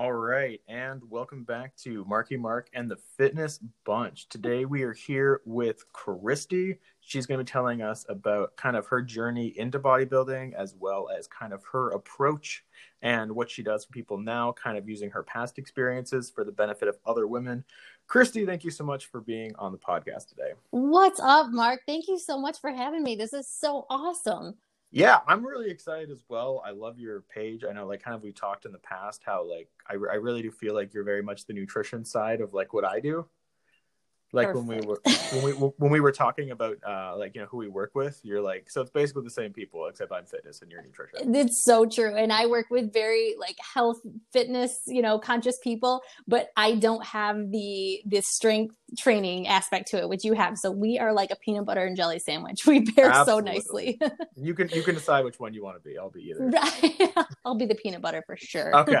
All right, and welcome back to Marky Mark and the Fitness Bunch. Today we are here with Christy. She's going to be telling us about kind of her journey into bodybuilding as well as kind of her approach and what she does for people now, kind of using her past experiences for the benefit of other women. Christy, thank you so much for being on the podcast today. What's up, Mark? Thank you so much for having me. This is so awesome. Yeah, I'm really excited as well. I love your page. I know, like, kind of we talked in the past how, like, I, I really do feel like you're very much the nutrition side of like what I do like Perfect. when we were when we when we were talking about uh like you know who we work with you're like so it's basically the same people except i'm fitness and you're nutrition. It's so true and i work with very like health fitness you know conscious people but i don't have the the strength training aspect to it which you have so we are like a peanut butter and jelly sandwich. We pair Absolutely. so nicely you can you can decide which one you want to be i'll be either. I'll be the peanut butter for sure. Okay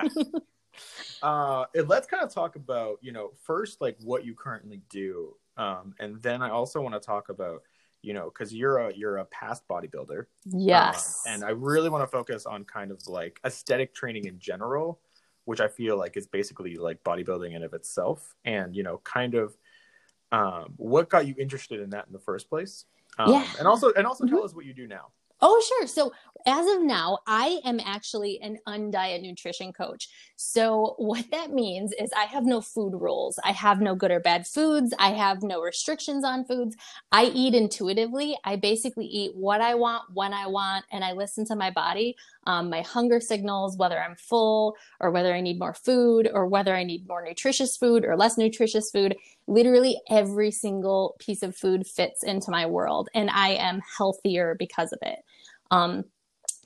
uh, let's kind of talk about, you know, first like what you currently do, um, and then I also want to talk about, you know, because you're a you're a past bodybuilder. Yes. Um, and I really want to focus on kind of like aesthetic training in general, which I feel like is basically like bodybuilding in of itself, and you know, kind of um, what got you interested in that in the first place. Um, yeah. And also, and also, tell mm-hmm. us what you do now. Oh, sure. So, as of now, I am actually an undiet nutrition coach. So, what that means is I have no food rules. I have no good or bad foods. I have no restrictions on foods. I eat intuitively. I basically eat what I want, when I want, and I listen to my body, um, my hunger signals, whether I'm full or whether I need more food or whether I need more nutritious food or less nutritious food. Literally every single piece of food fits into my world, and I am healthier because of it. Um,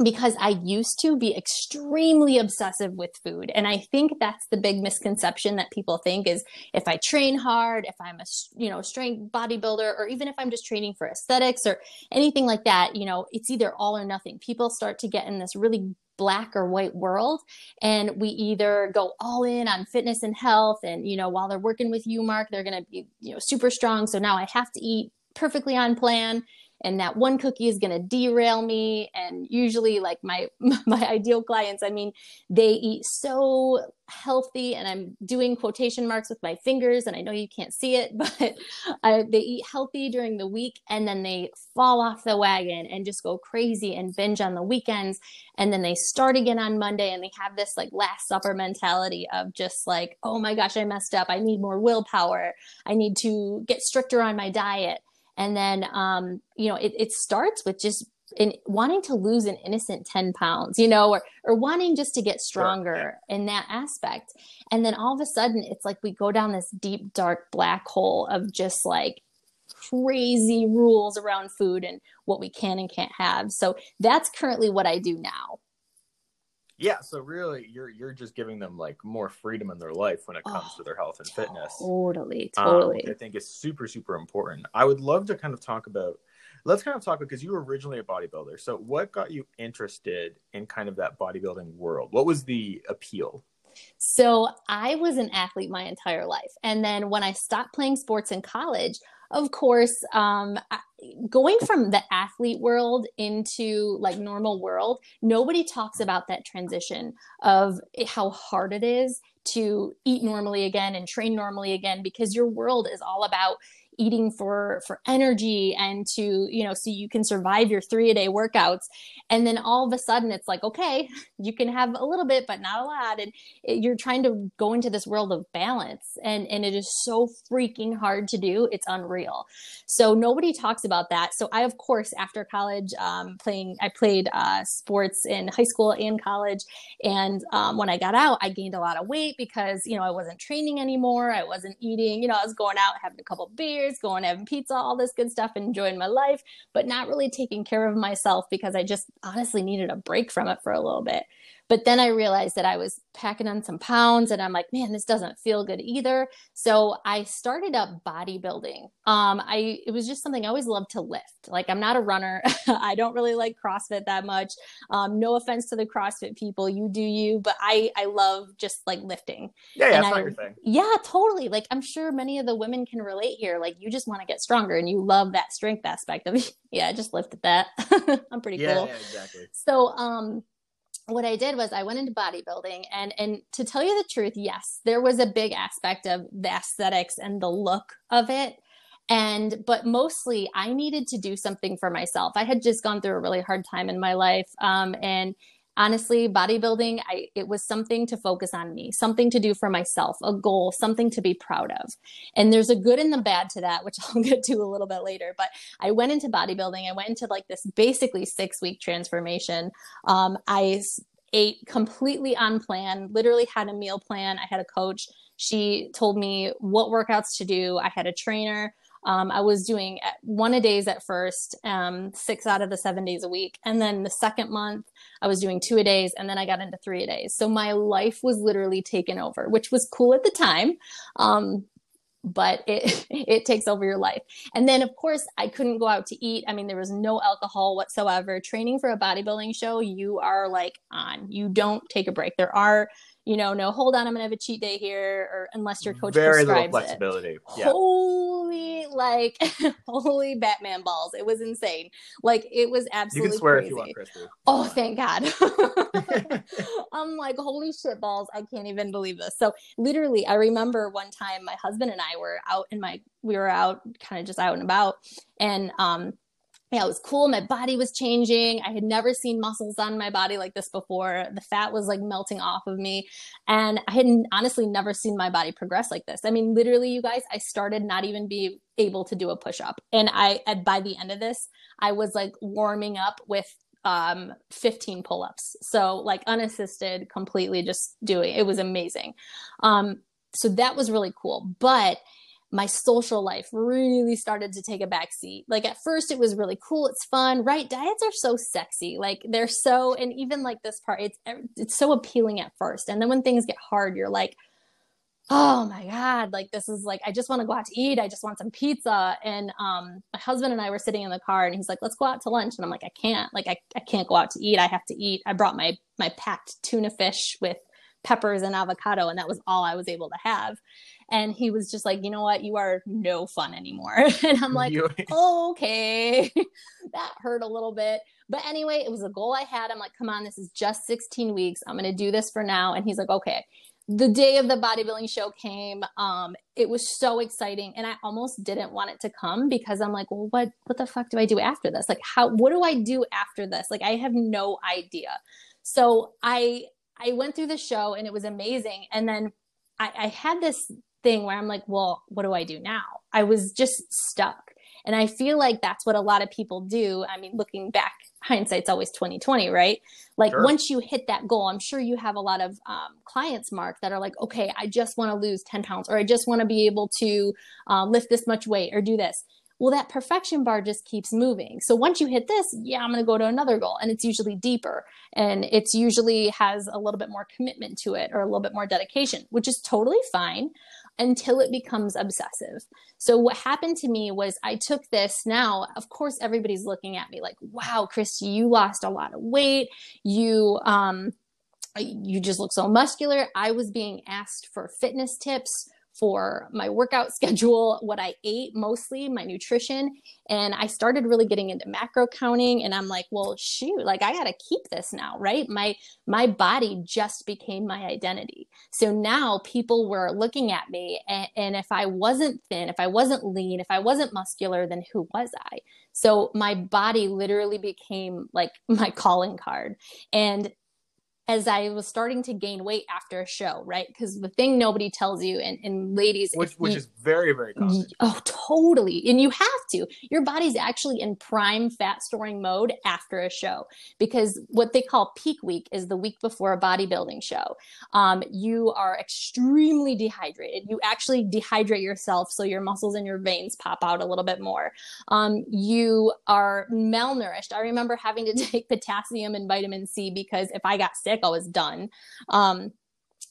because I used to be extremely obsessive with food. And I think that's the big misconception that people think is if I train hard, if I'm a, you know, strength bodybuilder, or even if I'm just training for aesthetics or anything like that, you know, it's either all or nothing. People start to get in this really black or white world and we either go all in on fitness and health and you know while they're working with you mark they're going to be you know super strong so now i have to eat perfectly on plan and that one cookie is going to derail me. And usually like my my ideal clients i mean they eat so healthy and i'm doing quotation marks with my fingers and i know you can't see it but they eat healthy during the week and then they fall off the wagon and just go crazy and binge on the weekends. And then they start again on monday and they have this like last supper mentality of just like oh my gosh i messed up. I need more willpower. I need to get stricter on my diet and then, um, you know, it, it starts with just in wanting to lose an innocent 10 pounds, you know, or, or wanting just to get stronger sure. in that aspect. And then all of a sudden it's like we go down this deep, dark black hole of just like crazy rules around food and what we can and can't have. So that's currently what I do now. Yeah, so really, you're you're just giving them like more freedom in their life when it comes oh, to their health and fitness. Totally, totally. Um, I think it's super super important. I would love to kind of talk about. Let's kind of talk because you were originally a bodybuilder. So, what got you interested in kind of that bodybuilding world? What was the appeal? So, I was an athlete my entire life, and then when I stopped playing sports in college, of course, um, going from the athlete world into like normal world, nobody talks about that transition of how hard it is to eat normally again and train normally again because your world is all about eating for for energy and to you know so you can survive your three a day workouts. And then all of a sudden it's like okay you can have a little bit but not a lot. And it, you're trying to go into this world of balance. And and it is so freaking hard to do. It's unreal. So nobody talks about that. So i of course after college um, playing i played uh, sports in high school and college. And um, when i got out i gained a lot of weight because you know i wasn't training anymore. I wasn't eating. You know i was going out having a couple beers beers, going having pizza, all this good stuff, enjoying my life, but not really taking care of myself because I just honestly needed a break from it for a little bit. But then I realized that I was packing on some pounds and I'm like, man, this doesn't feel good either. So I started up bodybuilding. Um, I it was just something I always loved to lift. Like I'm not a runner. I don't really like CrossFit that much. Um, no offense to the CrossFit people, you do you, but I I love just like lifting. Yeah, yeah, that's I, your thing. Yeah, totally. Like I'm sure many of the women can relate here. Like you just want to get stronger and you love that strength aspect of it. yeah, I just lifted that. I'm pretty yeah, cool. Yeah, exactly. So um what I did was I went into bodybuilding and and to tell you the truth, yes, there was a big aspect of the aesthetics and the look of it. And but mostly I needed to do something for myself. I had just gone through a really hard time in my life. Um, and honestly bodybuilding I, it was something to focus on me something to do for myself a goal something to be proud of. And there's a good and the bad to that which i'll get to a little bit later but i went into bodybuilding i went into like this basically six week transformation. Um, i ate completely on plan literally had a meal plan i had a coach. She told me what workouts to do i had a trainer um, I was doing one a days at first, um, six out of the seven days a week. And then the second month, I was doing two a days, and then I got into three a days. So my life was literally taken over, which was cool at the time. Um, but it it takes over your life. And then of course I couldn't go out to eat. I mean there was no alcohol whatsoever. Training for a bodybuilding show, you are like on. You don't take a break. There are you know, no, hold on, I'm gonna have a cheat day here, or unless your coach very little flexibility. It. Yeah. Holy, like, holy Batman balls! It was insane. Like, it was absolutely. You can swear crazy. if you want, Christy. Oh, thank God! I'm like, holy shit balls! I can't even believe this. So, literally, I remember one time my husband and I were out in my, we were out, kind of just out and about, and um, yeah, it was cool. My body was changing. I had never seen muscles on my body like this before. The fat was like melting off of me. And I had honestly never seen my body progress like this. I mean, literally, you guys, I started not even be able to do a push up. And I, by the end of this, I was like warming up with um 15 pull-ups so like unassisted completely just doing it was amazing um so that was really cool but my social life really started to take a back seat. Like at first it was really cool, it's fun, right? Diets are so sexy. Like they're so and even like this part it's it's so appealing at first. And then when things get hard, you're like, "Oh my god, like this is like I just want to go out to eat. I just want some pizza." And um my husband and I were sitting in the car and he's like, "Let's go out to lunch." And I'm like, "I can't. Like I I can't go out to eat. I have to eat. I brought my my packed tuna fish with peppers and avocado and that was all I was able to have. And he was just like, you know what? You are no fun anymore. and I'm like, okay, that hurt a little bit. But anyway, it was a goal I had. I'm like, come on, this is just 16 weeks. I'm going to do this for now. And he's like, okay. The day of the bodybuilding show came. Um, it was so exciting, and I almost didn't want it to come because I'm like, well, what, what the fuck do I do after this? Like, how, what do I do after this? Like, I have no idea. So I, I went through the show, and it was amazing. And then I, I had this thing where I'm like, well, what do I do now? I was just stuck. And I feel like that's what a lot of people do. I mean, looking back, hindsight's always 2020, right? Like sure. once you hit that goal, I'm sure you have a lot of um, clients, Mark, that are like, okay, I just want to lose 10 pounds, or I just want to be able to uh, lift this much weight, or do this. Well, that perfection bar just keeps moving. So once you hit this, yeah, I'm going to go to another goal. And it's usually deeper and it's usually has a little bit more commitment to it or a little bit more dedication, which is totally fine until it becomes obsessive. So what happened to me was I took this now, of course, everybody's looking at me like, wow, Christy, you lost a lot of weight. You, um, you just look so muscular. I was being asked for fitness tips for my workout schedule, what I ate mostly, my nutrition. And I started really getting into macro counting and I'm like, well, shoot, like I got to keep this now, right? My my body just became my identity. So now people were looking at me and, and if I wasn't thin, if I wasn't lean, if I wasn't muscular, then who was I? So my body literally became like my calling card. And as I was starting to gain weight after a show, right? Because the thing nobody tells you, and, and ladies, which which you, is very very common. Oh, totally. And you have to. Your body's actually in prime fat storing mode after a show because what they call peak week is the week before a bodybuilding show. Um, you are extremely dehydrated. You actually dehydrate yourself so your muscles and your veins pop out a little bit more. Um, you are malnourished. I remember having to take potassium and vitamin C because if I got sick sick, was done. Um,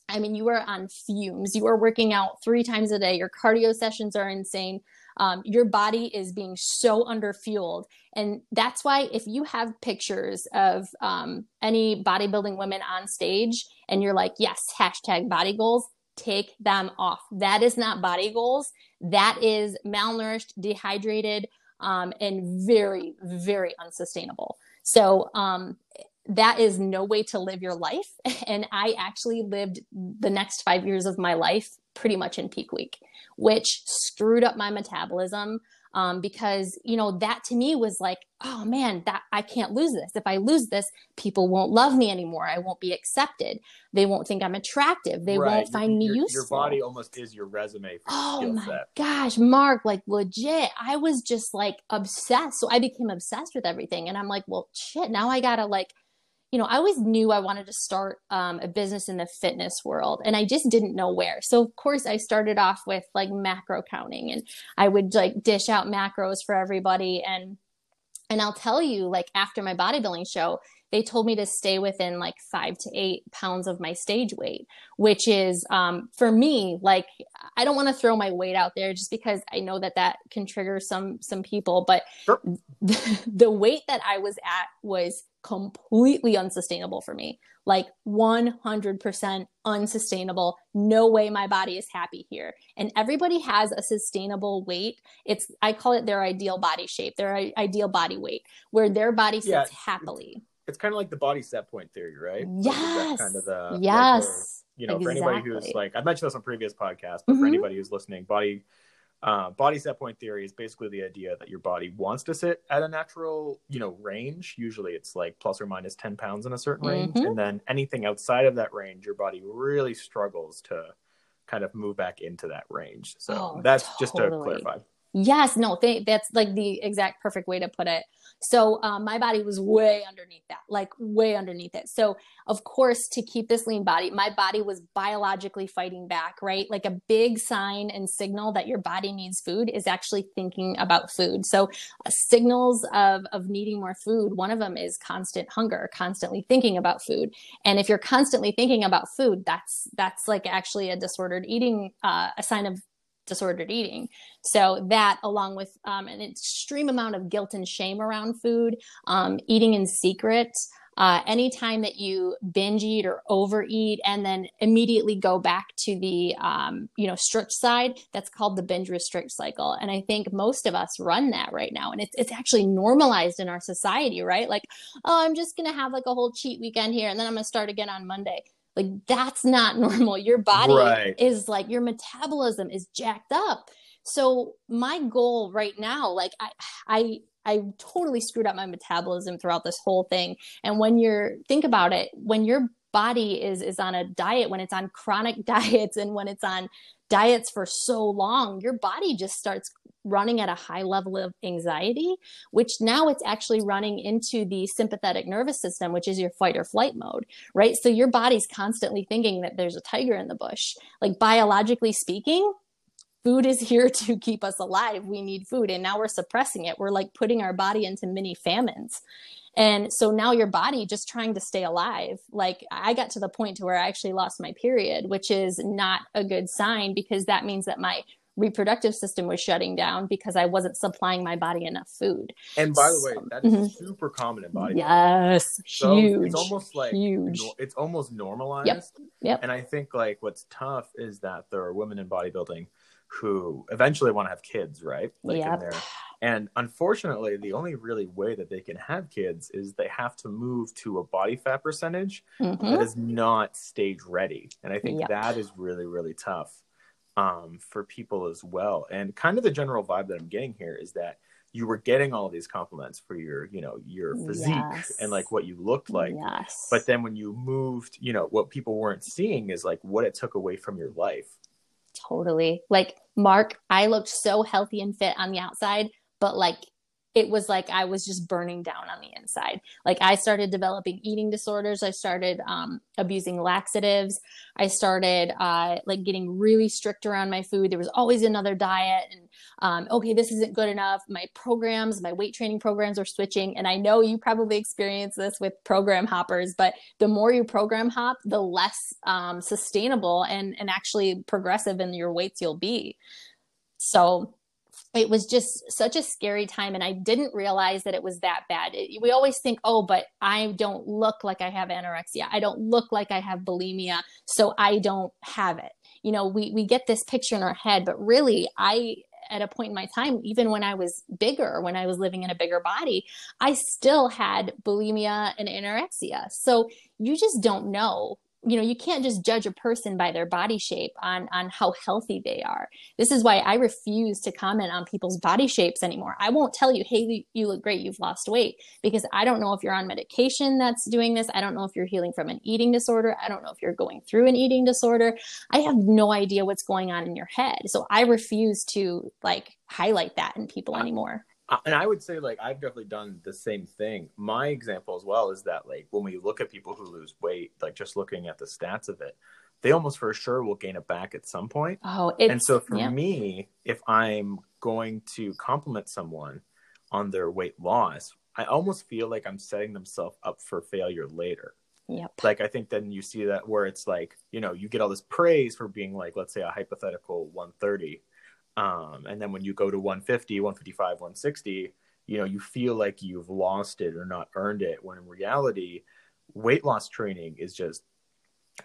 I mean, you are on fumes. You are working out three times a day. Your cardio sessions are insane. Um, your body is being so underfueled. And that's why, if you have pictures of um, any bodybuilding women on stage and you're like, yes, hashtag body goals, take them off. That is not body goals. That is malnourished, dehydrated, um, and very, very unsustainable. So, um, that is no way to live your life. And I actually lived the next five years of my life pretty much in peak week, which screwed up my metabolism um, because you know that to me was like oh man that i can't lose this. If i lose this people won't love me anymore. I won't be accepted. They won't think i'm attractive. They right. won't find your, me useful. your body almost is your resume oh my set. gosh mark like legit. I was just like obsessed. So i became obsessed with everything. And i'm like well shit now i gotta like you know, I always knew I wanted to start um, a business in the fitness world and I just didn't know where. So, of course, I started off with like macro counting and I would like dish out macros for everybody. And, and I'll tell you, like, after my bodybuilding show, they told me to stay within like five to eight pounds of my stage weight, which is um, for me like I don't want to throw my weight out there just because I know that that can trigger some some people. But sure. the, the weight that I was at was completely unsustainable for me. Like 100% unsustainable. No way my body is happy here. And everybody has a sustainable weight. It's, I call it their ideal body shape, their ideal body weight, where their body sits yeah, happily. It's, kind of like the body set point theory, right? Yes. kind of the, yes. Like you know, exactly. for anybody who's like, I've mentioned this on previous podcasts, but mm-hmm. for anybody who's listening, body uh, body set point theory is basically the idea that your body wants to sit at a natural, you know, range. Usually it's like plus or minus 10 pounds in a certain range. Mm-hmm. And then anything outside of that range, your body really struggles to kind of move back into that range. So oh, that's totally. just to clarify. Yes, no, th- that's like the exact perfect way to put it. So um, my body was way underneath that, like way underneath it. So of course, to keep this lean body, my body was biologically fighting back, right? Like a big sign and signal that your body needs food is actually thinking about food. So uh, signals of of needing more food, one of them is constant hunger, constantly thinking about food. And if you're constantly thinking about food, that's that's like actually a disordered eating, uh, a sign of disordered eating. So that, along with um, an extreme amount of guilt and shame around food, um, eating in secret. Uh, anytime that you binge eat or overeat and then immediately go back to the um, you know strict side that's called the binge restrict cycle and i think most of us run that right now and it's, it's actually normalized in our society right like oh i'm just gonna have like a whole cheat weekend here and then i'm gonna start again on monday like that's not normal. Your body right. is like your metabolism is jacked up. So my goal right now, like I I I totally screwed up my metabolism throughout this whole thing. And when you're think about it, when your body is is on a diet, when it's on chronic diets and when it's on diets for so long, your body just starts running at a high level of anxiety, which now it's actually running into the sympathetic nervous system, which is your fight or flight mode, right? So your body's constantly thinking that there's a tiger in the bush. Like biologically speaking, food is here to keep us alive. We need food. And now we're suppressing it. We're like putting our body into mini famines. And so now your body just trying to stay alive. Like I got to the point to where I actually lost my period, which is not a good sign because that means that my reproductive system was shutting down because I wasn't supplying my body enough food. And by the way, that is mm-hmm. super common in bodybuilding. Yes, so huge. It's almost like huge. It's almost normalized. Yep. Yep. And I think like what's tough is that there are women in bodybuilding who eventually want to have kids, right? Like yep. And unfortunately, the only really way that they can have kids is they have to move to a body fat percentage mm-hmm. that is not stage ready. And I think yep. that is really, really tough um, for people as well. And kind of the general vibe that I'm getting here is that you were getting all these compliments for your, you know, your physique yes. and like what you looked like. Yes. But then when you moved, you know, what people weren't seeing is like what it took away from your life. Totally. Like Mark, I looked so healthy and fit on the outside, but like it was like I was just burning down on the inside. Like I started developing eating disorders. I started um, abusing laxatives. I started uh, like getting really strict around my food. There was always another diet, and um, okay, this isn't good enough. My programs, my weight training programs are switching, and I know you probably experience this with program hoppers. But the more you program hop, the less um, sustainable and and actually progressive in your weights you'll be. So it was just such a scary time and i didn't realize that it was that bad. It, we always think oh but i don't look like i have anorexia. I don't look like i have bulimia so i don't have it. You know we we get this picture in our head but really i at a point in my time, even when I was bigger, when I was living in a bigger body, I still had bulimia and anorexia. So you just don't know you know you can't just judge a person by their body shape on on how healthy they are. This is why i refuse to comment on people's body shapes anymore. I won't tell you hey you look great you've lost weight because i don't know if you're on medication that's doing this. I don't know if you're healing from an eating disorder. I don't know if you're going through an eating disorder. I have no idea what's going on in your head. So i refuse to like highlight that in people anymore and I would say like I've definitely done the same thing. My example as well is that like when we look at people who lose weight, like just looking at the stats of it, they almost for sure will gain it back at some point. Oh, and so for yeah. me, if I'm going to compliment someone on their weight loss, I almost feel like I'm setting themselves up for failure later. Yep. Like I think then you see that where it's like, you know, you get all this praise for being like, let's say a hypothetical 130 um, and then when you go to 150, 155, 160, you know, you feel like you've lost it or not earned it. When in reality, weight loss training is just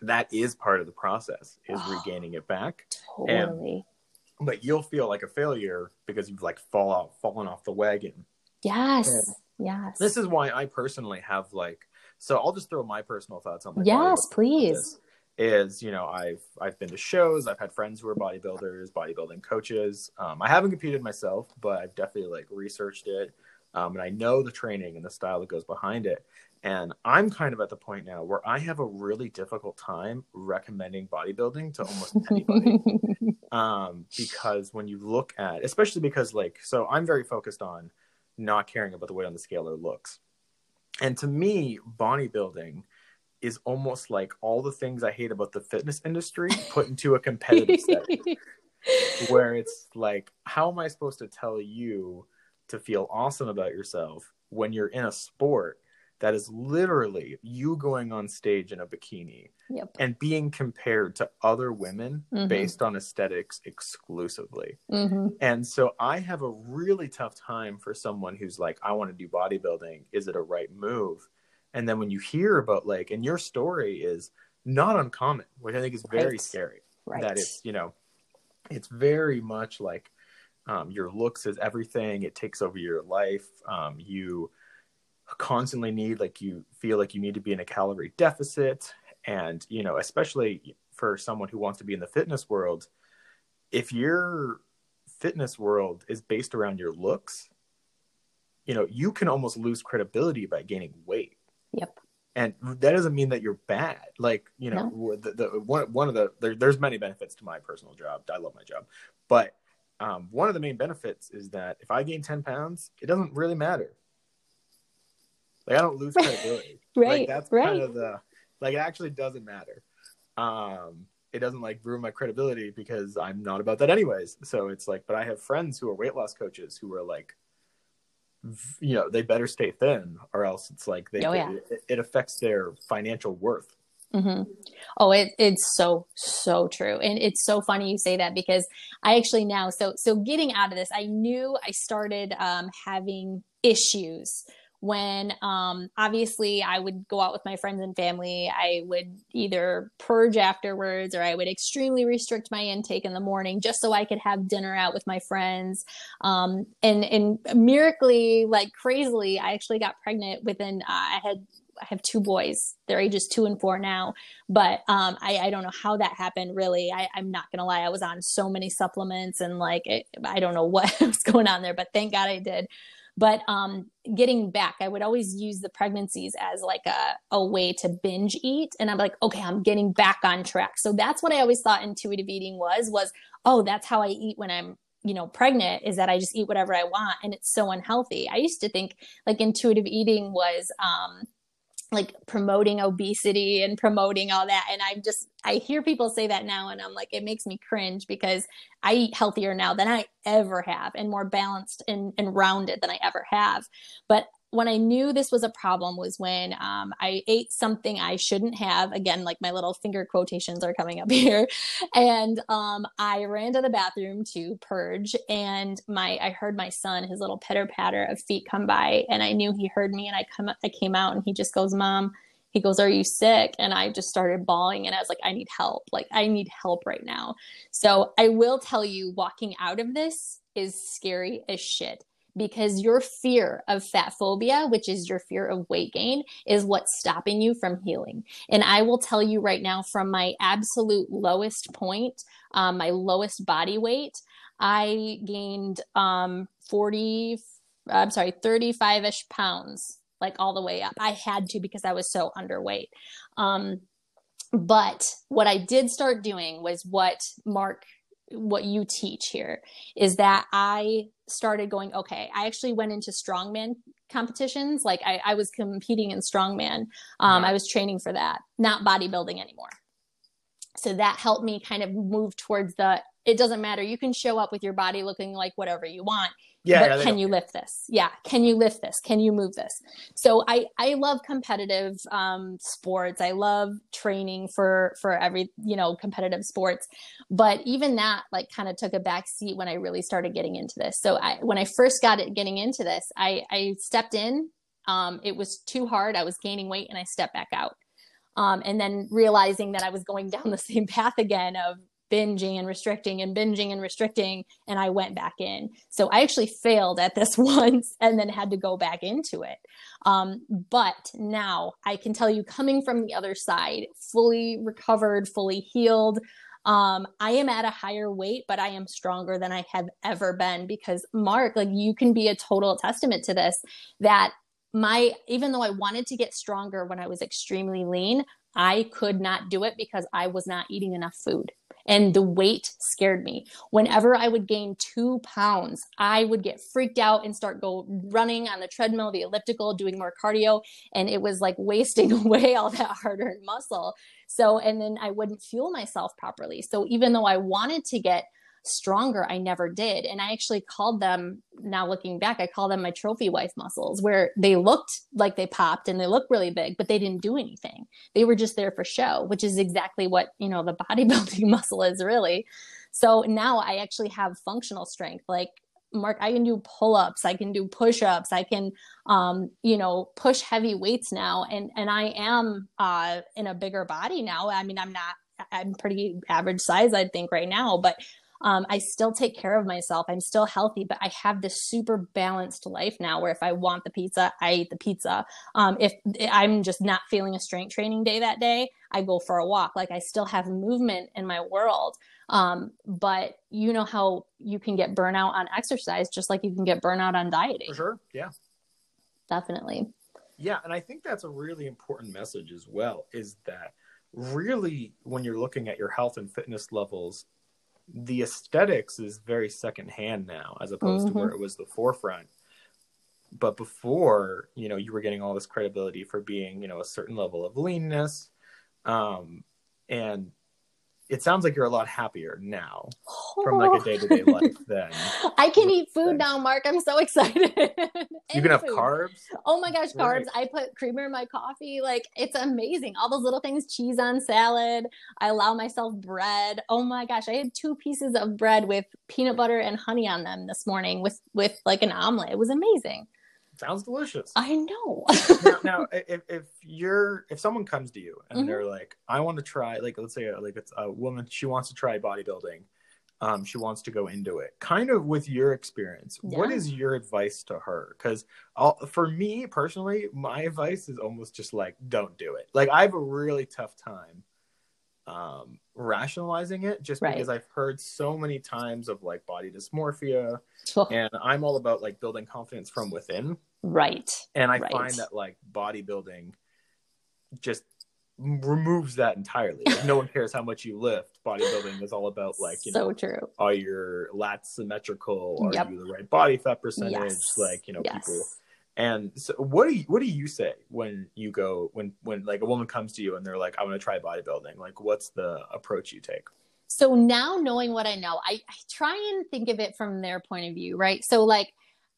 that is part of the process is oh, regaining it back. Totally. And, but you'll feel like a failure because you've like fall off, fallen off the wagon. Yes. And yes. This is why I personally have like. So I'll just throw my personal thoughts on. yes, please is you know I've I've been to shows, I've had friends who are bodybuilders, bodybuilding coaches. Um, I haven't competed myself, but I've definitely like researched it, um, and I know the training and the style that goes behind it. And I'm kind of at the point now where I have a really difficult time recommending bodybuilding to almost anybody, um, because when you look at, especially because like, so I'm very focused on not caring about the weight on the scale or looks, and to me, bodybuilding is almost like all the things I hate about the fitness industry put into a competitive setting. Where it's like, how am I supposed to tell you to feel awesome about yourself when you're in a sport that is literally you going on stage in a bikini yep. and being compared to other women mm-hmm. based on aesthetics exclusively. Mm-hmm. And so I have a really tough time for someone who's like, I want to do bodybuilding. Is it a right move? And then when you hear about like and your story is not uncommon which i think is very right. scary. Right. that it's you know it's very much like um, your looks is everything. It takes over your life. Um, you constantly need like you feel like you need to be in a calorie deficit. And you know especially for someone who wants to be in the fitness world if your fitness world is based around your looks you know you can almost lose credibility by gaining weight Yep. And that doesn't mean that you're bad. Like you know, no. the, the one one of the there, there's many benefits to my personal job. I love my job, but um, one of the main benefits is that if I gain ten pounds, it doesn't really matter. Like I don't lose credibility. right. Like that's right. kind of the like it actually doesn't matter. Um, it doesn't like ruin my credibility because I'm not about that anyways. So it's like, but I have friends who are weight loss coaches who are like, you know they better stay thin or else it's like they, oh, yeah. it, it, affects their financial worth mm-hmm. oh it, it's so so true and it's so funny you say that because i actually now so so getting out of this i knew i started um, having issues when um, obviously I would go out with my friends and family. I would either purge afterwards or I would extremely restrict my intake in the morning just so I could have dinner out with my friends. Um, and, and miraculously, like crazily, I actually got pregnant within, uh, I had I have two boys. They're ages two and four now, but um, I, I, don't know how that happened. Really, I, am not gonna lie. I was on so many supplements and like it, I don't know what was going on there, but thank God I did. But um, getting back, I would always use the pregnancies as like a, a way to binge eat. And I'm like, okay, I'm getting back on track. So that's what I always thought intuitive eating was, was, oh, that's how I eat when I'm you know pregnant is that i just eat whatever i want and it's so unhealthy i used to think like intuitive eating was um like promoting obesity and promoting all that. And i'm just i hear people say that now and i'm like it makes me cringe because i eat healthier now than i ever have and more balanced and, and rounded than i ever have. But when I knew this was a problem was when um, I ate something I shouldn't have. Again, like my little finger quotations are coming up here, and um, I ran to the bathroom to purge. And my I heard my son, his little pitter patter of feet come by, and I knew he heard me. And I come I came out, and he just goes, "Mom." He goes, Are you sick? And I just started bawling and I was like, I need help. Like, I need help right now. So I will tell you, walking out of this is scary as shit because your fear of fat phobia, which is your fear of weight gain, is what's stopping you from healing. And I will tell you right now, from my absolute lowest point, um, my lowest body weight, I gained um, 40, I'm sorry, 35 ish pounds, like all the way up. I had to because I was so underweight. Um, but what I did start doing was what Mark what you teach here is that I started going, okay, I actually went into strongman competitions. Like I, I was competing in strongman. Um, I was training for that, not bodybuilding anymore. So that helped me kind of move towards the, it doesn't matter. You can show up with your body looking like whatever you want yeah, but yeah, can you lift this? Yeah can you lift this? Can you move this? So i i love competitive um, sports. I love training for for every you know competitive sports. But even that like kind of took a back seat when i really started getting into this. So i when i first got it getting into this i i stepped in um, it was too hard. I was gaining weight and i stepped back out. Um, and then realizing that i was going down the same path again of binging and restricting and binging and restricting and I went back in. So I actually failed at this once and then had to go back into it. Um, but now I can tell you, coming from the other side, fully recovered, fully healed. Um, I am at a higher weight, but I am stronger than I have ever been because Mark, like you can be a total testament to this that my even though I wanted to get stronger when I was extremely lean, I could not do it because I was not eating enough food and the weight scared me. Whenever I would gain two pounds, I would get freaked out and start go running on the treadmill, the elliptical, doing more cardio, and it was like wasting away all that hard-earned muscle. So, and then I wouldn't fuel myself properly. So even though I wanted to get stronger i never did. And i actually called them now looking back i call them my trophy wife muscles where they looked like they popped and they looked really big but they didn't do anything. They were just there for show which is exactly what you know the bodybuilding muscle is really. So now i actually have functional strength. Like mark i can do pull-ups i can do push-ups i can um, you know push heavy weights now. And and i am uh, in a bigger body now. I mean i'm not i'm pretty average size i think right now but um, I still take care of myself. I'm still healthy, but I have this super balanced life now where if I want the pizza, I eat the pizza. Um, if I'm just not feeling a strength training day that day, I go for a walk. Like I still have movement in my world. Um, but you know how you can get burnout on exercise just like you can get burnout on dieting. For sure. Yeah. Definitely. Yeah. And I think that's a really important message as well is that really when you're looking at your health and fitness levels the aesthetics is very secondhand now as opposed mm-hmm. to where it was the forefront but before you know you were getting all this credibility for being you know a certain level of leanness um and it sounds like you're a lot happier now from like a day-to-day life then i can eat food now mark. I'm so excited. You can have food. carbs? Oh my gosh carbs. I put creamer in my coffee. Like it's amazing. All those little things cheese on salad. I allow myself bread. Oh my gosh i had two pieces of bread with peanut butter and honey on them this morning with with like an omelet. It was amazing sounds delicious. I know. now, now, if, if you're if someone comes to you and mm-hmm. they're like, I want to try, like let's say like it's a woman, she wants to try bodybuilding, um, she wants to go into it. Kind of with your experience, yeah. what is your advice to her? Because for me personally, my advice is almost just like, don't do it. Like I have a really tough time um, rationalizing it just right. because I've heard so many times of like body dysmorphia and I'm all about like building confidence from within. Right. And I right. find that like bodybuilding just removes that entirely. Like, no one cares how much you lift. Bodybuilding is all about like, you so know, true. Are your lats symmetrical? Are yep. you the right body fat percentage? Yes. Like, you know, yes. people and so what do you what do you say when you go when when like a woman comes to you and they're like, I want to try bodybuilding? Like what's the approach you take? So now knowing what I know, I, I try and think of it from their point of view, right? So like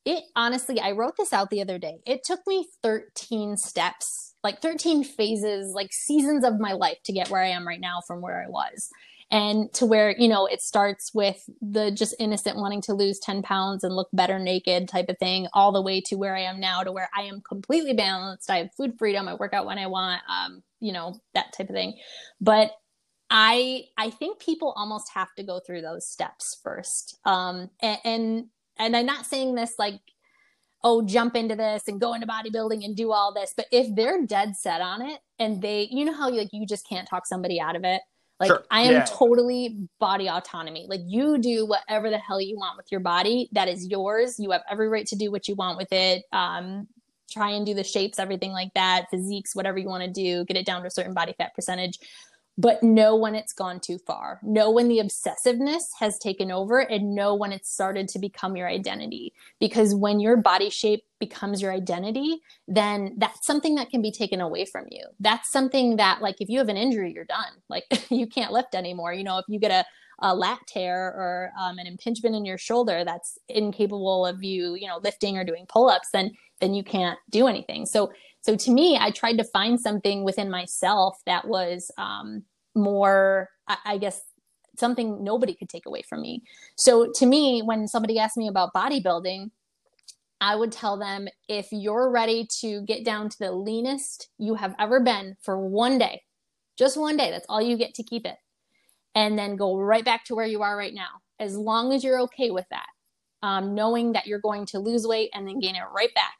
it honestly, I wrote this out the other day. It took me 13 steps, like 13 phases, like seasons of my life to get where I am right now from where I was. And to where you know it starts with the just innocent wanting to lose 10 pounds and look better naked type of thing all the way to where i am now to where i am completely balanced i have food freedom i work out when i want um, you know that type of thing but i i think people almost have to go through those steps first um, and, and and i'm not saying this like oh, jump into this and go into bodybuilding and do all this. But if they're dead set on it and they, you know how like you just can't talk somebody out of it. Like sure. I am yeah. totally body autonomy. Like you do whatever the hell you want with your body. That is yours. You have every right to do what you want with it. Um, try and do the shapes, everything like that, physiques, whatever you want to do, get it down to a certain body fat percentage but know when it's gone too far. Know when the obsessiveness has taken over and know when it's started to become your identity. Because when your body shape becomes your identity, then that's something that can be taken away from you. That's something that, like, if you have an injury, you're done. Like, you can't lift anymore. You know, if you get a, a lat tear or um, an impingement in your shoulder that's incapable of you, you know, lifting or doing pull ups, then then you can't do anything. So so to me, I tried to find something within myself that was um, more, I, I guess, something nobody could take away from me. So to me, when somebody asked me about bodybuilding, I would tell them if you're ready to get down to the leanest you have ever been for one day, just one day, that's all you get to keep it, and then go right back to where you are right now, as long as you're okay with that, um, knowing that you're going to lose weight and then gain it right back,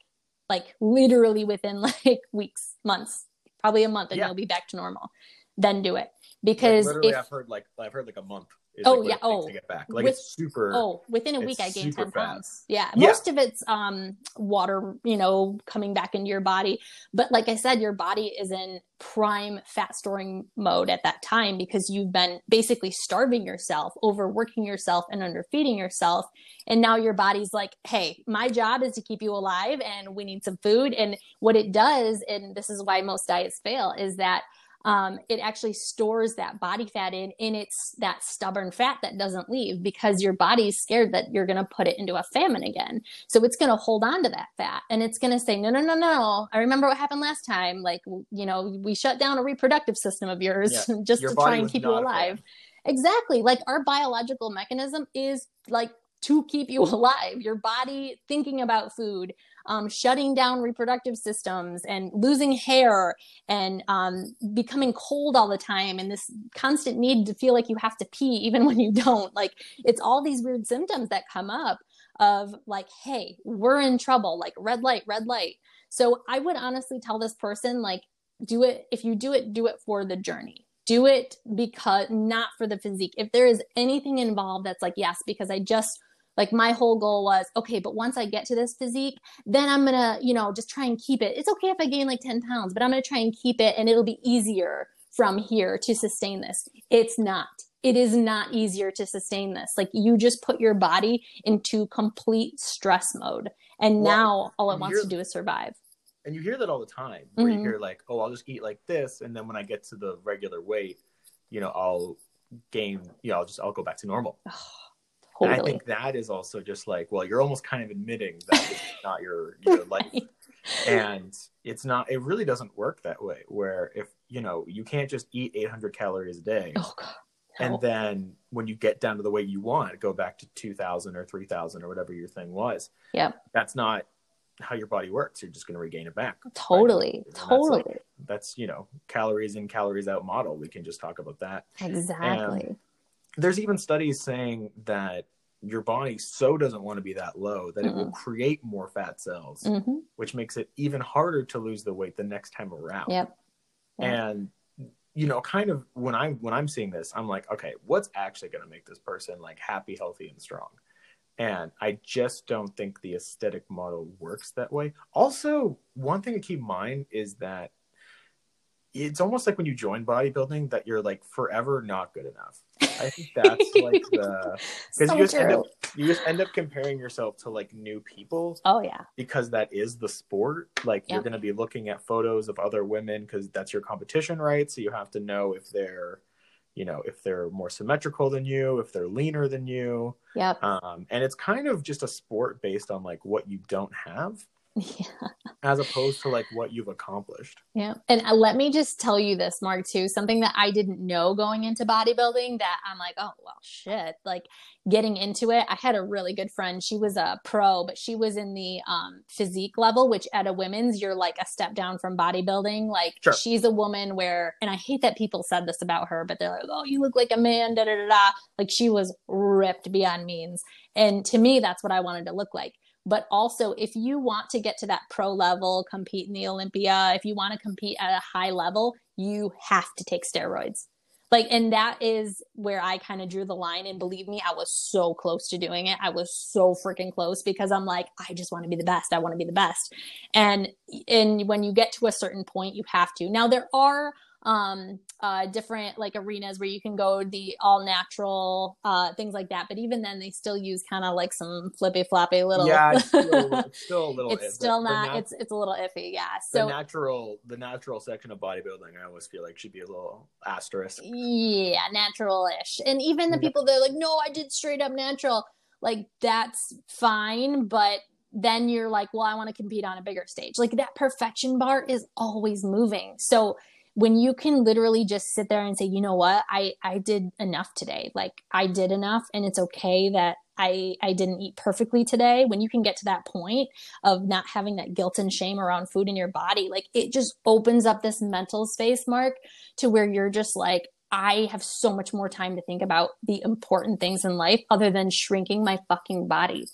like literally within like weeks, months, probably a month, and yeah. you'll be back to normal. Then do it because like, literally if, I've heard like I've heard like a month. Oh like yeah. Oh, to get back. Like with, it's super. Oh, within a week I gained ten pounds. Yeah, most yeah. of it's um water, you know, coming back into your body. But like I said, your body is in prime fat storing mode at that time because you've been basically starving yourself, overworking yourself, and underfeeding yourself. And now your body's like, hey, my job is to keep you alive, and we need some food. And what it does, and this is why most diets fail, is that um, it actually stores that body fat in in its that stubborn fat that doesn't leave because your body's scared that you're going to put it into a famine again. So it's going to hold on to that fat and it's going to say no no no no. I remember what happened last time. Like you know we shut down a reproductive system of yours yeah. just your to try and keep you alive. Exactly. Like our biological mechanism is like to keep you alive. Your body thinking about food um, shutting down reproductive systems and losing hair and um, becoming cold all the time and this constant need to feel like you have to pee even when you don't. Like it's all these weird symptoms that come up of like hey we're in trouble. Like red light red light. So i would honestly tell this person like do it if you do it do it for the journey. Do it because not for the physique. If there is anything involved that's like yes because i just like my whole goal was, okay, but once I get to this physique, then I'm gonna, you know, just try and keep it. It's okay if I gain like 10 pounds, but I'm gonna try and keep it and it'll be easier from here to sustain this. It's not. It is not easier to sustain this. Like you just put your body into complete stress mode. And well, now all it wants to do is survive. And you hear that all the time where mm-hmm. you hear like, oh, I'll just eat like this. And then when I get to the regular weight, you know, I'll gain, you know, I'll just, I'll go back to normal. Totally. And I think that is also just like, well, you're almost kind of admitting that it's not your your life. And it's not it really doesn't work that way where if, you know, you can't just eat 800 calories a day. Oh god. No. And then when you get down to the weight you want, go back to 2000 or 3000 or whatever your thing was. Yep. That's not how your body works. You're just going to regain it back. Totally. Right? Totally. That's, like, that's, you know, calories in, calories out model. We can just talk about that. Exactly. And there's even studies saying that your body so doesn't want to be that low that mm it will create more fat cells, mm-hmm. which makes it even harder to lose the weight the next time around. Yep. yep. And you know, kind of when I'm when I'm seeing this, I'm like, okay, what's actually going to make this person like happy, healthy, and strong? And I just don't think the aesthetic model works that way. Also, one thing to keep in mind is that it's almost like when you join bodybuilding that you're like forever not good enough. I think that's like the because so you just true. end up you just end up comparing yourself to like new people. Oh yeah, because that is the sport. Like yep. you're going to be looking at photos of other women because that's your competition, right? So you have to know if they're, you know, if they're more symmetrical than you, if they're leaner than you. Yep. Um, and it's kind of just a sport based on like what you don't have. Yeah. as opposed to like what you've accomplished. Yeah. And uh, let me just tell you this, Mark, too. Something that I didn't know going into bodybuilding that I'm like, oh, well, shit. Like getting into it, I had a really good friend. She was a pro, but she was in the um, physique level, which at a women's, you're like a step down from bodybuilding. Like Sure. she's a woman where, and I hate that people said this about her, but they're like, oh, you look like a man, da da da da. Like she was ripped beyond means. And to me, that's what I wanted to look like but also if you want to get to that pro level compete in the olympia if you want to compete at a high level you have to take steroids. Like and that is where i kind of drew the line and believe me i was so close to doing it. I was so freaking close because i'm like i just want to be the best. I want to be the best. And and when you get to a certain point you have to. Now there are um uh different like arenas where you can go the all natural uh things like that but even then they still use kind of like some flippy floppy little Yeah, it's still, it's still a little. it's iffy. still not nat- it's it's a little iffy yeah the so natural, the natural section of bodybuilding. I always feel like should be a little asterisk. yeah natural-ish and even the people that are like no i did straight up natural like that's fine but then you're like well i want to compete on a bigger stage like that perfection bar is always moving so when you can literally just sit there and say you know what i i did enough today like i did enough and it's okay that i i didn't eat perfectly today when you can get to that point of not having that guilt and shame around food in your body like it just opens up this mental space mark to where you're just like I have so much more time to think about the important things in life other than shrinking my fucking body.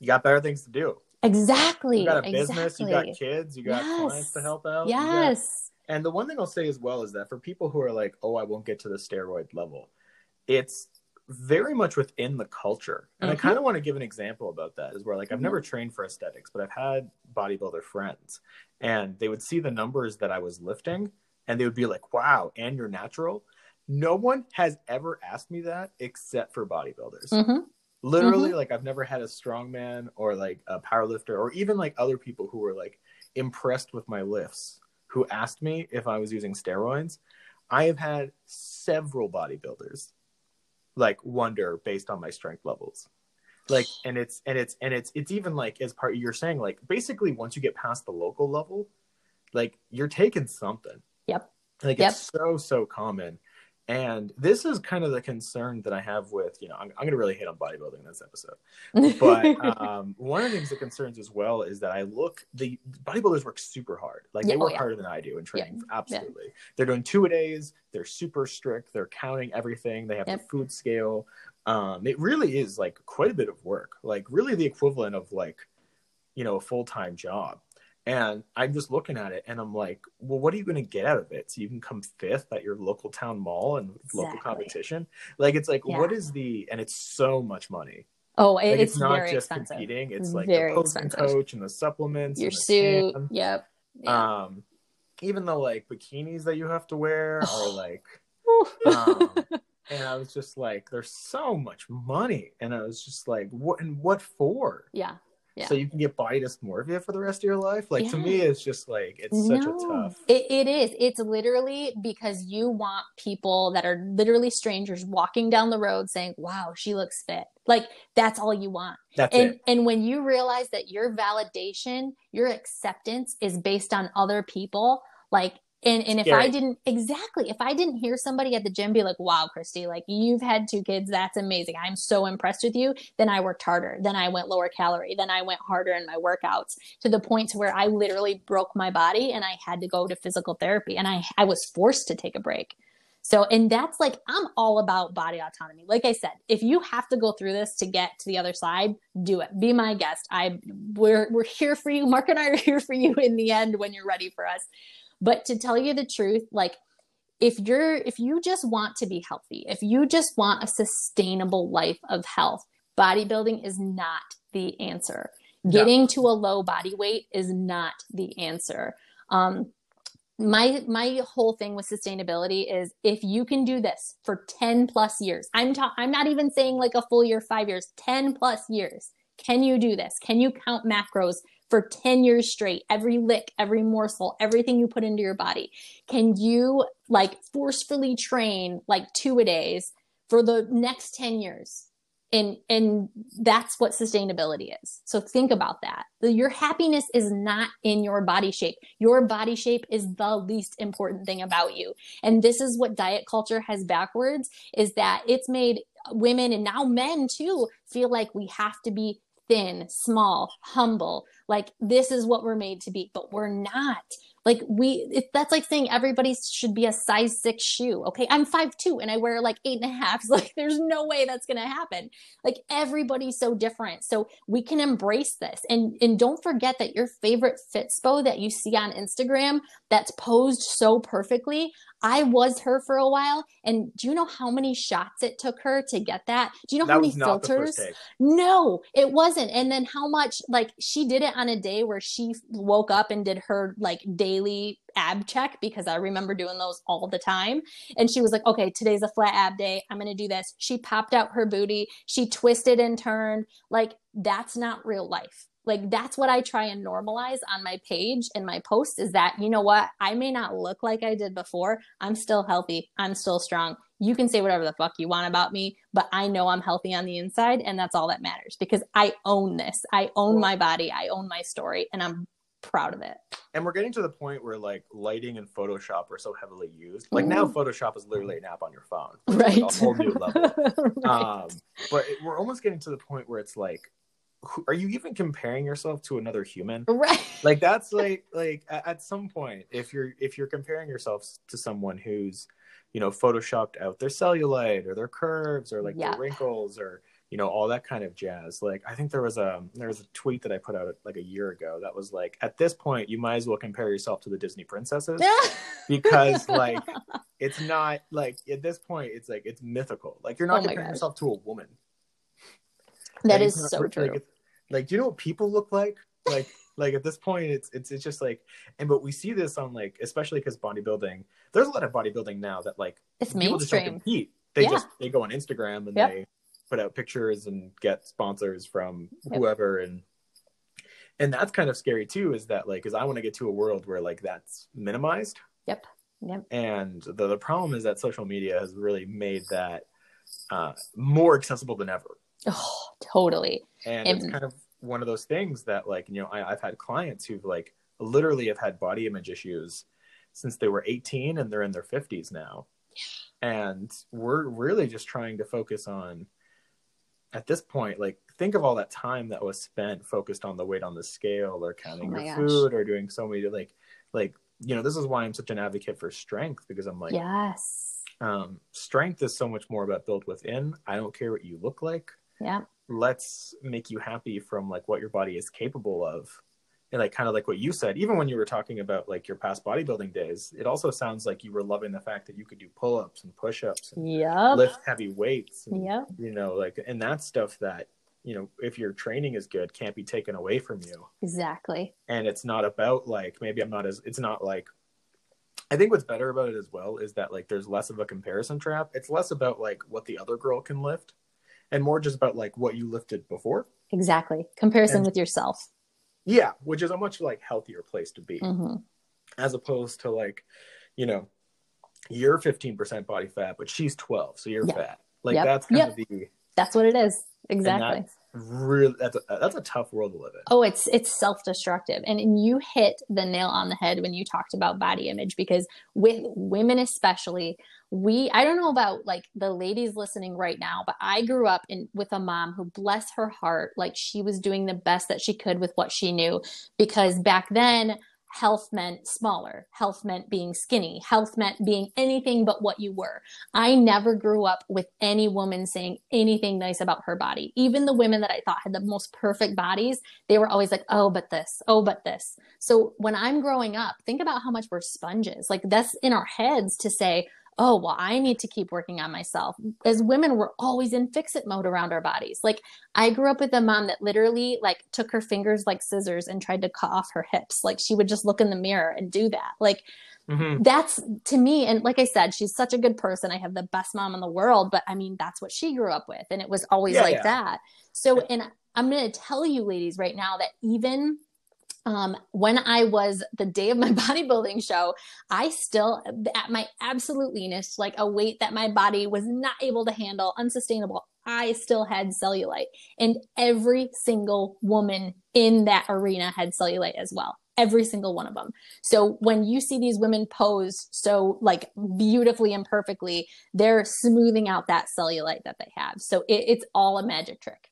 You got better things to do. Exactly. You got a exactly. business. You got kids. You got Yes. clients to help out. Yes. And the one thing I'll say as well is that for people who are like, "Oh, I won't get to the steroid level," it's very much within the culture. And I Mhm. kind of want to give an example about that. Is where like I've Mhm. never trained for aesthetics, but I've had bodybuilder friends, and they would see the numbers that I was lifting, and they would be like, "Wow!" And you're natural. No one has ever asked me that except for bodybuilders. hmm Literally, like I've never had a strongman or like a powerlifter or even like other people who were like impressed with my lifts who asked me if I was using steroids. I have had several bodybuilders like wonder based on my strength levels. Like and it's and it's and it's it's even like as part you're saying like basically once you get past the local level, like you're taking something. Yep. Like Yep. it's so so common. And this is kind of the concern that I have with, you know, I'm, I'm going to really hit on bodybuilding in this episode. But um, one of the things that concerns as well is that I look, the bodybuilders work super hard. Like Yeah, they oh, work yeah. harder than I do in training. Yeah, Absolutely. They're doing two a days. They're super strict. They're counting everything. They have Yep. the food scale. Um, it really is like quite a bit of work, like really the equivalent of like, you know, a full time job. And I'm just looking at it and I'm like, well, what are you going to get out of it? So you can come fifth at your local town mall and local competition. Like, it's like, Yeah. what is the, and it's so much money. oh, it, Like, it's, it's, not very just expensive. competing. It's like Very the posing expensive. coach and the supplements, Your the suit. Yep. Yeah. Um, even the like bikinis that you have to wear are like, um, and I was just like, there's so much money, and I was just like, what and what for? yeah. Yeah. So you can get body dysmorphia for the rest of your life. Like to me, it's just like it's such a tough. It, it is. It's literally because you want people that are literally strangers walking down the road saying, "Wow, she looks fit." Like that's all you want. That's and it. and when you realize that your validation, your acceptance is based on other people, like and and if I didn't exactly, if I didn't hear somebody at the gym be like, "Wow, Christy, like you've had two kids, that's amazing. I'm so impressed with you." Then I worked harder. Then I went lower calorie. Then I went harder in my workouts to the point to where I literally broke my body and I had to go to physical therapy and I I was forced to take a break. So, and that's like, I'm all about body autonomy. Like I said, if you have to go through this to get to the other side, do it. Be my guest. I, we're, we're here for you. Mark and I are here for you in the end when you're ready for us. But to tell you the truth, like, if you're, if you just want to be healthy, if you just want a sustainable life of health, bodybuilding is not the answer. Getting to a low body weight is not the answer. Um, my my whole thing with sustainability is if you can do this for 10 plus years i'm ta- i'm not even saying like a full year 5 years 10 plus years can you do this can you count macros for 10 years straight every lick every morsel everything you put into your body. Can you like forcefully train like two a days for the next 10 years? And and that's what sustainability is. So think about that. Your happiness is not in your body shape. Your body shape is the least important thing about you. And this is what diet culture has backwards is that it's made women and now men too feel like we have to be thin small humble like this is what we're made to be but we're not like we, if that's like saying everybody should be a size six shoe. Okay, I'm five two and I wear like eight and a half. Like there's no way that's gonna happen. Like everybody's so different. So we can embrace this and and don't forget that your favorite Fitspo that you see on Instagram that's posed so perfectly. I was her for a while, and do you know how many shots it took her to get that? Do you know that how many filters? No, it wasn't. And then how much like she did it on a day where she woke up and did her like daily ab check because I remember doing those all the time. And she was like, "Okay, today's a flat ab day. I'm going to do this." She popped out her booty, she twisted and turned. Like that's not real life like that's what I try and normalize on my page and my posts is that you know what? I may not look like I did before. I'm still healthy. I'm still strong. You can say whatever the fuck you want about me but I know I'm healthy on the inside and that's all that matters because I own this. I own my body. I own my story and I'm proud of it. And we're getting to the point where like lighting and photoshop are so heavily used. Like mm-hmm. now photoshop is literally an app on your phone. Right like a whole new level. Right. um but it, we're almost getting to the point where it's like are you even comparing yourself to another human? Right. Like that's like like at some point if you're if you're comparing yourself to someone who's you know photoshopped out their cellulite or their curves or like yep. their wrinkles or you know all that kind of jazz like i think there was a there was a tweet that i put out like a year ago that was like at this point you might as well compare yourself to the disney princesses. Because like it's not like at this point it's like it's mythical. Like you're not oh comparing yourself to a woman. That like, is so true. Like, like, do you know what people look like? Like, like at this point, it's it's it's just like, and but we see this on like, especially because bodybuilding. There's a lot of bodybuilding now that like it's people mainstream. just compete. They yeah. just they go on Instagram and yep. they put out pictures and get sponsors from yep. whoever and and that's kind of scary too is that like because i want to get to a world where like that's minimized yep yep and the, the problem is that social media has really made that uh, more accessible than ever Oh, totally. And, and it's kind of one of those things that, like, you know, I, I've had clients who've like literally have had body image issues since they were 18 and they're in their 50s now. And we're really just trying to focus on, at this point, like, think of all that time that was spent focused on the weight on the scale or counting oh your gosh. food or doing so many, like, like, you know, this is why I'm such an advocate for strength because I'm like, yes. Um, strength is so much more about built within. I don't care what you look like. Yeah. Let's make you happy from like what your body is capable of. And like kind of like what you said, even when you were talking about like your past bodybuilding days, it also sounds like you were loving the fact that you could do pull ups and push ups and yep. lift heavy weights. And, yep. You know, like and that stuff that you know if your training is good can't be taken away from you exactly and it's not about like maybe i'm not as it's not like i think what's better about it as well is that like there's less of a comparison trap it's less about like what the other girl can lift and more just about like what you lifted before. Exactly. Comparison and, with yourself. Yeah, which is a much like healthier place to be. Mm-hmm. As opposed to like, you know, you're 15% body fat, but she's 12, so you're yep. fat. Like yep. that's kind yep. of the That's what it is. Exactly really that's a, that's a tough world to live in oh it's it's self-destructive and, and you hit the nail on the head when you talked about body image because with women especially we i don't know about like the ladies listening right now but i grew up in with a mom who bless her heart like she was doing the best that she could with what she knew because back then health meant smaller. Health meant being skinny. Health meant being anything but what you were. I never grew up with any woman saying anything nice about her body. Even the women that I thought had the most perfect bodies, they were always like, oh, but this, oh, but this. So when I'm growing up, think about how much we're sponges. Like that's in our heads to say, oh, well, I need to keep working on myself. As women, we're always in fix it mode around our bodies. Like I grew up with a mom that literally like took her fingers like scissors and tried to cut off her hips. Like she would just look in the mirror and do that. Like mm-hmm. that's to me. And like I said, she's such a good person. I have the best mom in the world, but I mean, that's what she grew up with. And it was always yeah, like yeah. that. So, and I'm going to tell you ladies right now that even um, when I was the day of my bodybuilding show, I still, at my absolute leanest, like a weight that my body was not able to handle, unsustainable, I still had cellulite. And every single woman in that arena had cellulite as well. Every single one of them. So when you see these women pose so like beautifully and perfectly, they're smoothing out that cellulite that they have. So it, it's all a magic trick.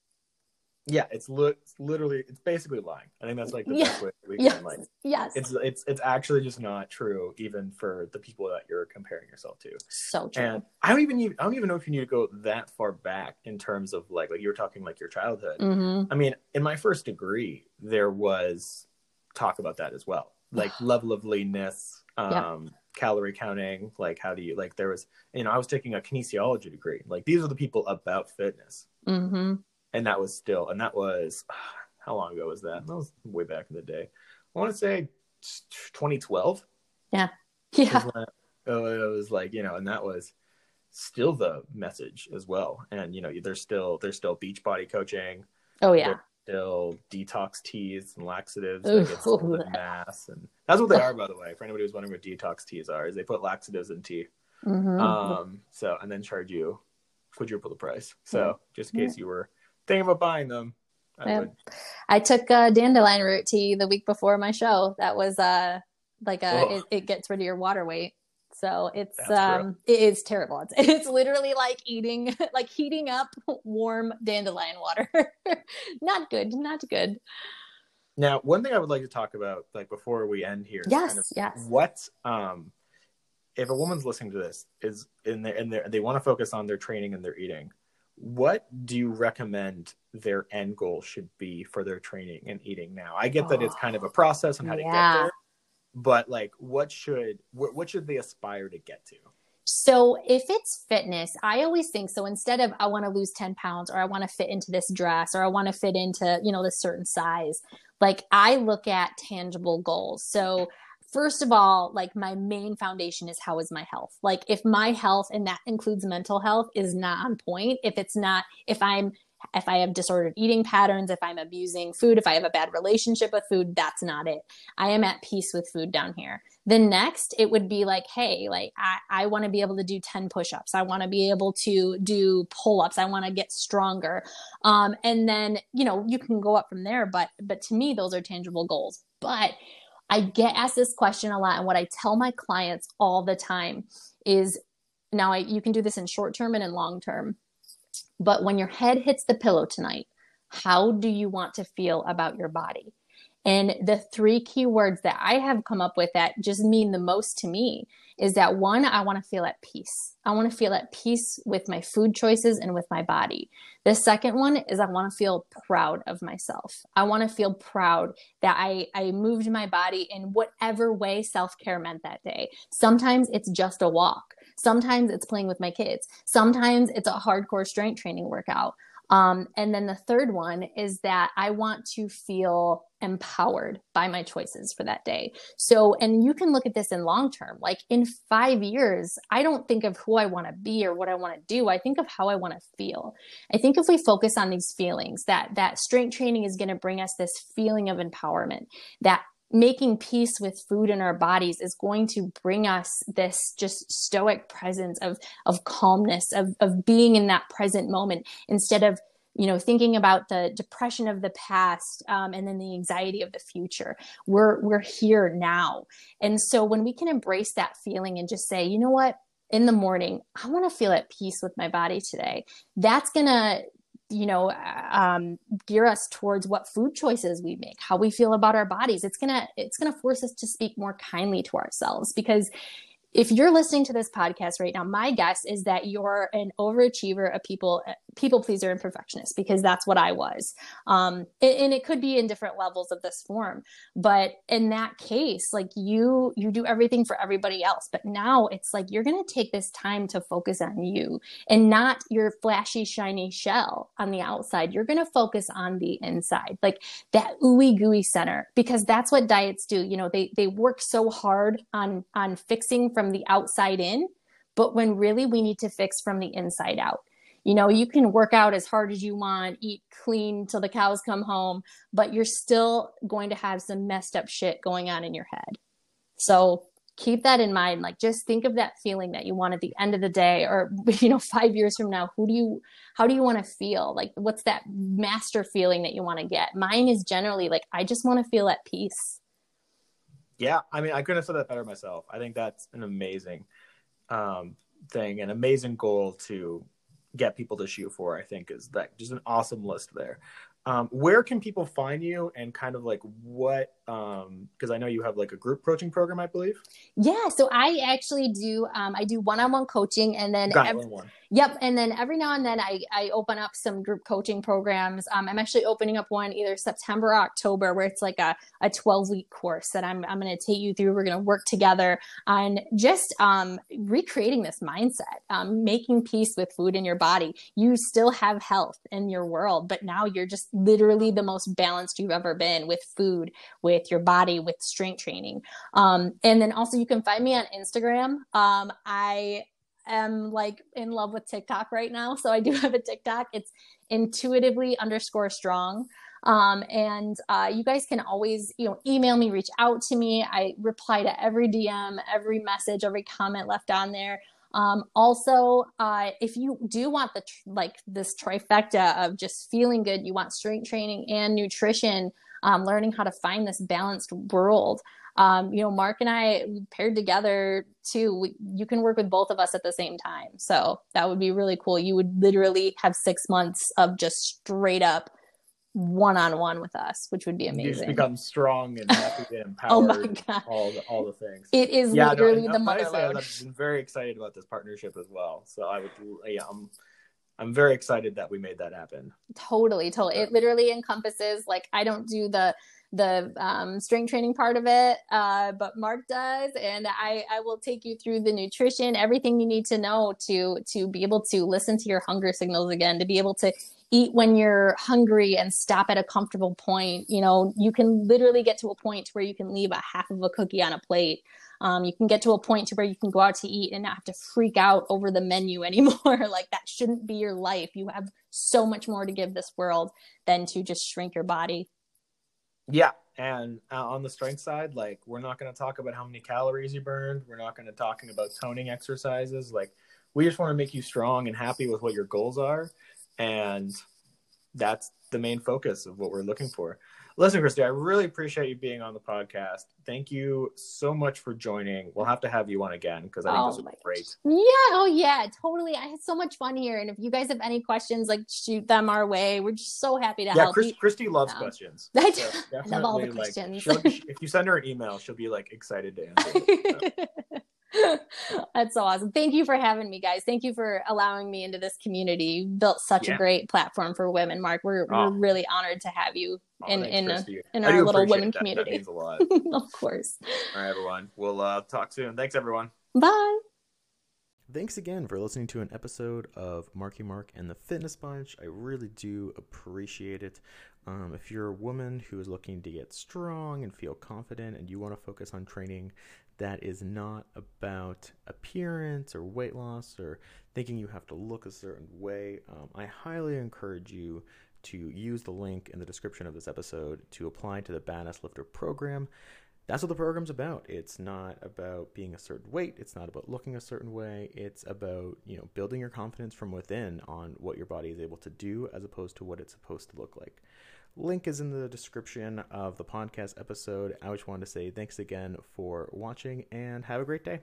Yeah, it's, li- it's literally it's basically lying. I think that's like the Yeah. best way we Yes. can like Yes. it's it's it's actually just not true even for the people that you're comparing yourself to. so true. And I don't even need, I don't even know if you need to go that far back in terms of like like you were talking like your childhood. hmm I mean, in my first degree, there was talk about that as well, like level of leanness, um, Yeah. calorie counting, like how do you like there was you know I was taking a kinesiology degree. Like these are the people about fitness, hmm and that was still and that was how long ago was that? That was way back in the day. I want to say 2012. Yeah. when uh, it was like you know and that was still the message as well and you know there's still there's still beach body coaching Oh, yeah. still detox teas and laxatives Ooh. it's mass and that's what they are by the way for anybody who's wondering what detox teas are is they put laxatives in tea hmm um so and then charge you quadruple the price so just in case you were thinking about buying them I Yeah. would I took uh, dandelion root tea the week before my show. That was uh like a it, it gets rid of your water weight. So it's That's um it is terrible. It's, it's literally like eating like heating up warm dandelion water. not good, not good. Now, one thing I would like to talk about, like before we end here. Yes, kind of yes. what um, if a woman's listening to this is in their in their they want to focus on their training and their eating. What do you recommend their end goal should be for their training and eating now? I get that it's kind of a process and how to get there, but like, what should what, what should they aspire to get to? So if it's fitness, I always think so. Instead of I want to lose 10 pounds or I want to fit into this dress or I want to fit into, you know, this certain size, like I look at tangible goals. So first of all, like my main foundation is how is my health? Like if my health, and that includes mental health, is not on point, if it's not, if I'm if I have disordered eating patterns, if I'm abusing food, if I have a bad relationship with food, that's not it. I am at peace with food down here. Then next, it would be like, hey, like I, I want to be able to do 10 push ups. I want to be able to do pull ups. I want to get stronger. Um, and then, you know, you can go up from there. But, but to me, those are tangible goals. But I get asked this question a lot. And what I tell my clients all the time is now I, you can do this in short term and in long term. But when your head hits the pillow tonight, how do you want to feel about your body? And the three key words that I have come up with that just mean the most to me is that one, I want to feel at peace. I want to feel at peace with my food choices and with my body. The second one is I want to feel proud of myself. I want to feel proud that I, I moved my body in whatever way self care meant that day. Sometimes it's just a walk. Sometimes it's playing with my kids. Sometimes it's a hardcore strength training workout. Um, and then the third one is that I want to feel empowered by my choices for that day. So, and you can look at this in long term. Like in five years, I don't think of who I want to be or what I want to do. I think of how I want to feel. I think if we focus on these feelings, that that strength training is going to bring us this feeling of empowerment. That making peace with food in our bodies is going to bring us this just stoic presence of of calmness of of being in that present moment instead of you know thinking about the depression of the past um, and then the anxiety of the future. We're we're here now. And so when we can embrace that feeling and just say you know what? In the morning i want to feel at peace with my body today. That's gonna you know um, gear us towards what food choices we make how we feel about our bodies. It's gonna it's gonna force us to speak more kindly to ourselves because if you're listening to this podcast right now my guess is that you're an overachiever a people people pleaser and perfectionist because that's what i was. Um, and, and it could be in different levels of this form but in that case like you you do everything for everybody else. But now it's like you're going to take this time to focus on you and not your flashy shiny shell on the outside. You're going to focus on the inside like that ooey gooey center because that's what diets do. You know they they work so hard on on fixing from the outside in but when really we need to fix from the inside out you know you can work out as hard as you want eat clean till the cows come home but you're still going to have some messed up shit going on in your head. So keep that in mind. Like just think of that feeling that you want at the end of the day or you know 5 years from now. Who do you how do you want to feel? Like what's that master feeling that you want to get? Mine is generally like i just want to feel at peace. Yeah i mean i couldn't have said that better myself. I think that's an amazing um, thing an amazing goal to get people to shoot for i think is that just an awesome list there. Um, where can people find you and kind of like what um because i know you have like a group coaching program i believe? Yeah so i actually do um i do one-on-one coaching and then every, yep and then every now and then i i open up some group coaching programs um i'm actually opening up one either september or october where it's like a, a 12 week course that i'm, I'm going to take you through we're going to work together on just um recreating this mindset um making peace with food in your body you still have health in your world but now you're just literally the most balanced you've ever been with food with your body with strength training. Um, and then also you can find me on Instagram. Um, I am like in love with TikTok right now. So I do have a TikTok. It's intuitively underscore strong. Um, and uh, you guys can always, you know, email me, reach out to me. I reply to every DM, every message, every comment left on there. Um, also, uh, if you do want the tr- like this trifecta of just feeling good, you want strength training and nutrition um, learning how to find this balanced world. Um, you know, Mark and I paired together too. We, you can work with both of us at the same time. So that would be really cool. You would literally have six months of just straight up one on one with us, which would be amazing. You just become strong and happy and empowered. oh my god! All the all the things. It is yeah, literally no, the mother. I've been very excited about this partnership as well. So I would, yeah, I'm I'm very excited that we made that happen. Totally, totally. It literally encompasses like I don't do the the um, strength training part of it, uh, but Mark does, and I I will take you through the nutrition, everything you need to know to to be able to listen to your hunger signals again, to be able to eat when you're hungry and stop at a comfortable point. You know, you can literally get to a point where you can leave a half of a cookie on a plate. Um, you can get to a point to where you can go out to eat and not have to freak out over the menu anymore. like that shouldn't be your life. You have so much more to give this world than to just shrink your body. Yeah, and uh, on the strength side, like we're not going to talk about how many calories you burned. We're not going to talking about toning exercises. Like we just want to make you strong and happy with what your goals are, and that's the main focus of what we're looking for. Listen, Christy, I really appreciate you being on the podcast. Thank you so much for joining. We'll have to have you on again because I think oh this would be great. Yeah, oh yeah, totally. I had so much fun here. And if you guys have any questions, like shoot them our way. We're just so happy to yeah, help. Yeah, Christy loves um, questions. I, so I love all the questions. Like, if you send her an email, she'll be like excited to answer. That's so awesome. Thank you for having me, guys. Thank you for allowing me into this community. You built such yeah. a great platform for women, Mark. We're, oh. we're really honored to have you oh, in in, a, in our little women that. community. That means a lot. of course. All right, everyone. We'll uh, talk soon. Thanks, everyone. Bye. Thanks again for listening to an episode of Marky Mark and the Fitness Bunch. I really do appreciate it. Um, if you're a woman who is looking to get strong and feel confident and you want to focus on training that is not about appearance or weight loss or thinking you have to look a certain way, um, I highly encourage you to use the link in the description of this episode to apply to the Badass Lifter program. That's what the program's about. It's not about being a certain weight. It's not about looking a certain way. It's about, you know, building your confidence from within on what your body is able to do as opposed to what it's supposed to look like. Link is in the description of the podcast episode. I just wanted to say thanks again for watching and have a great day.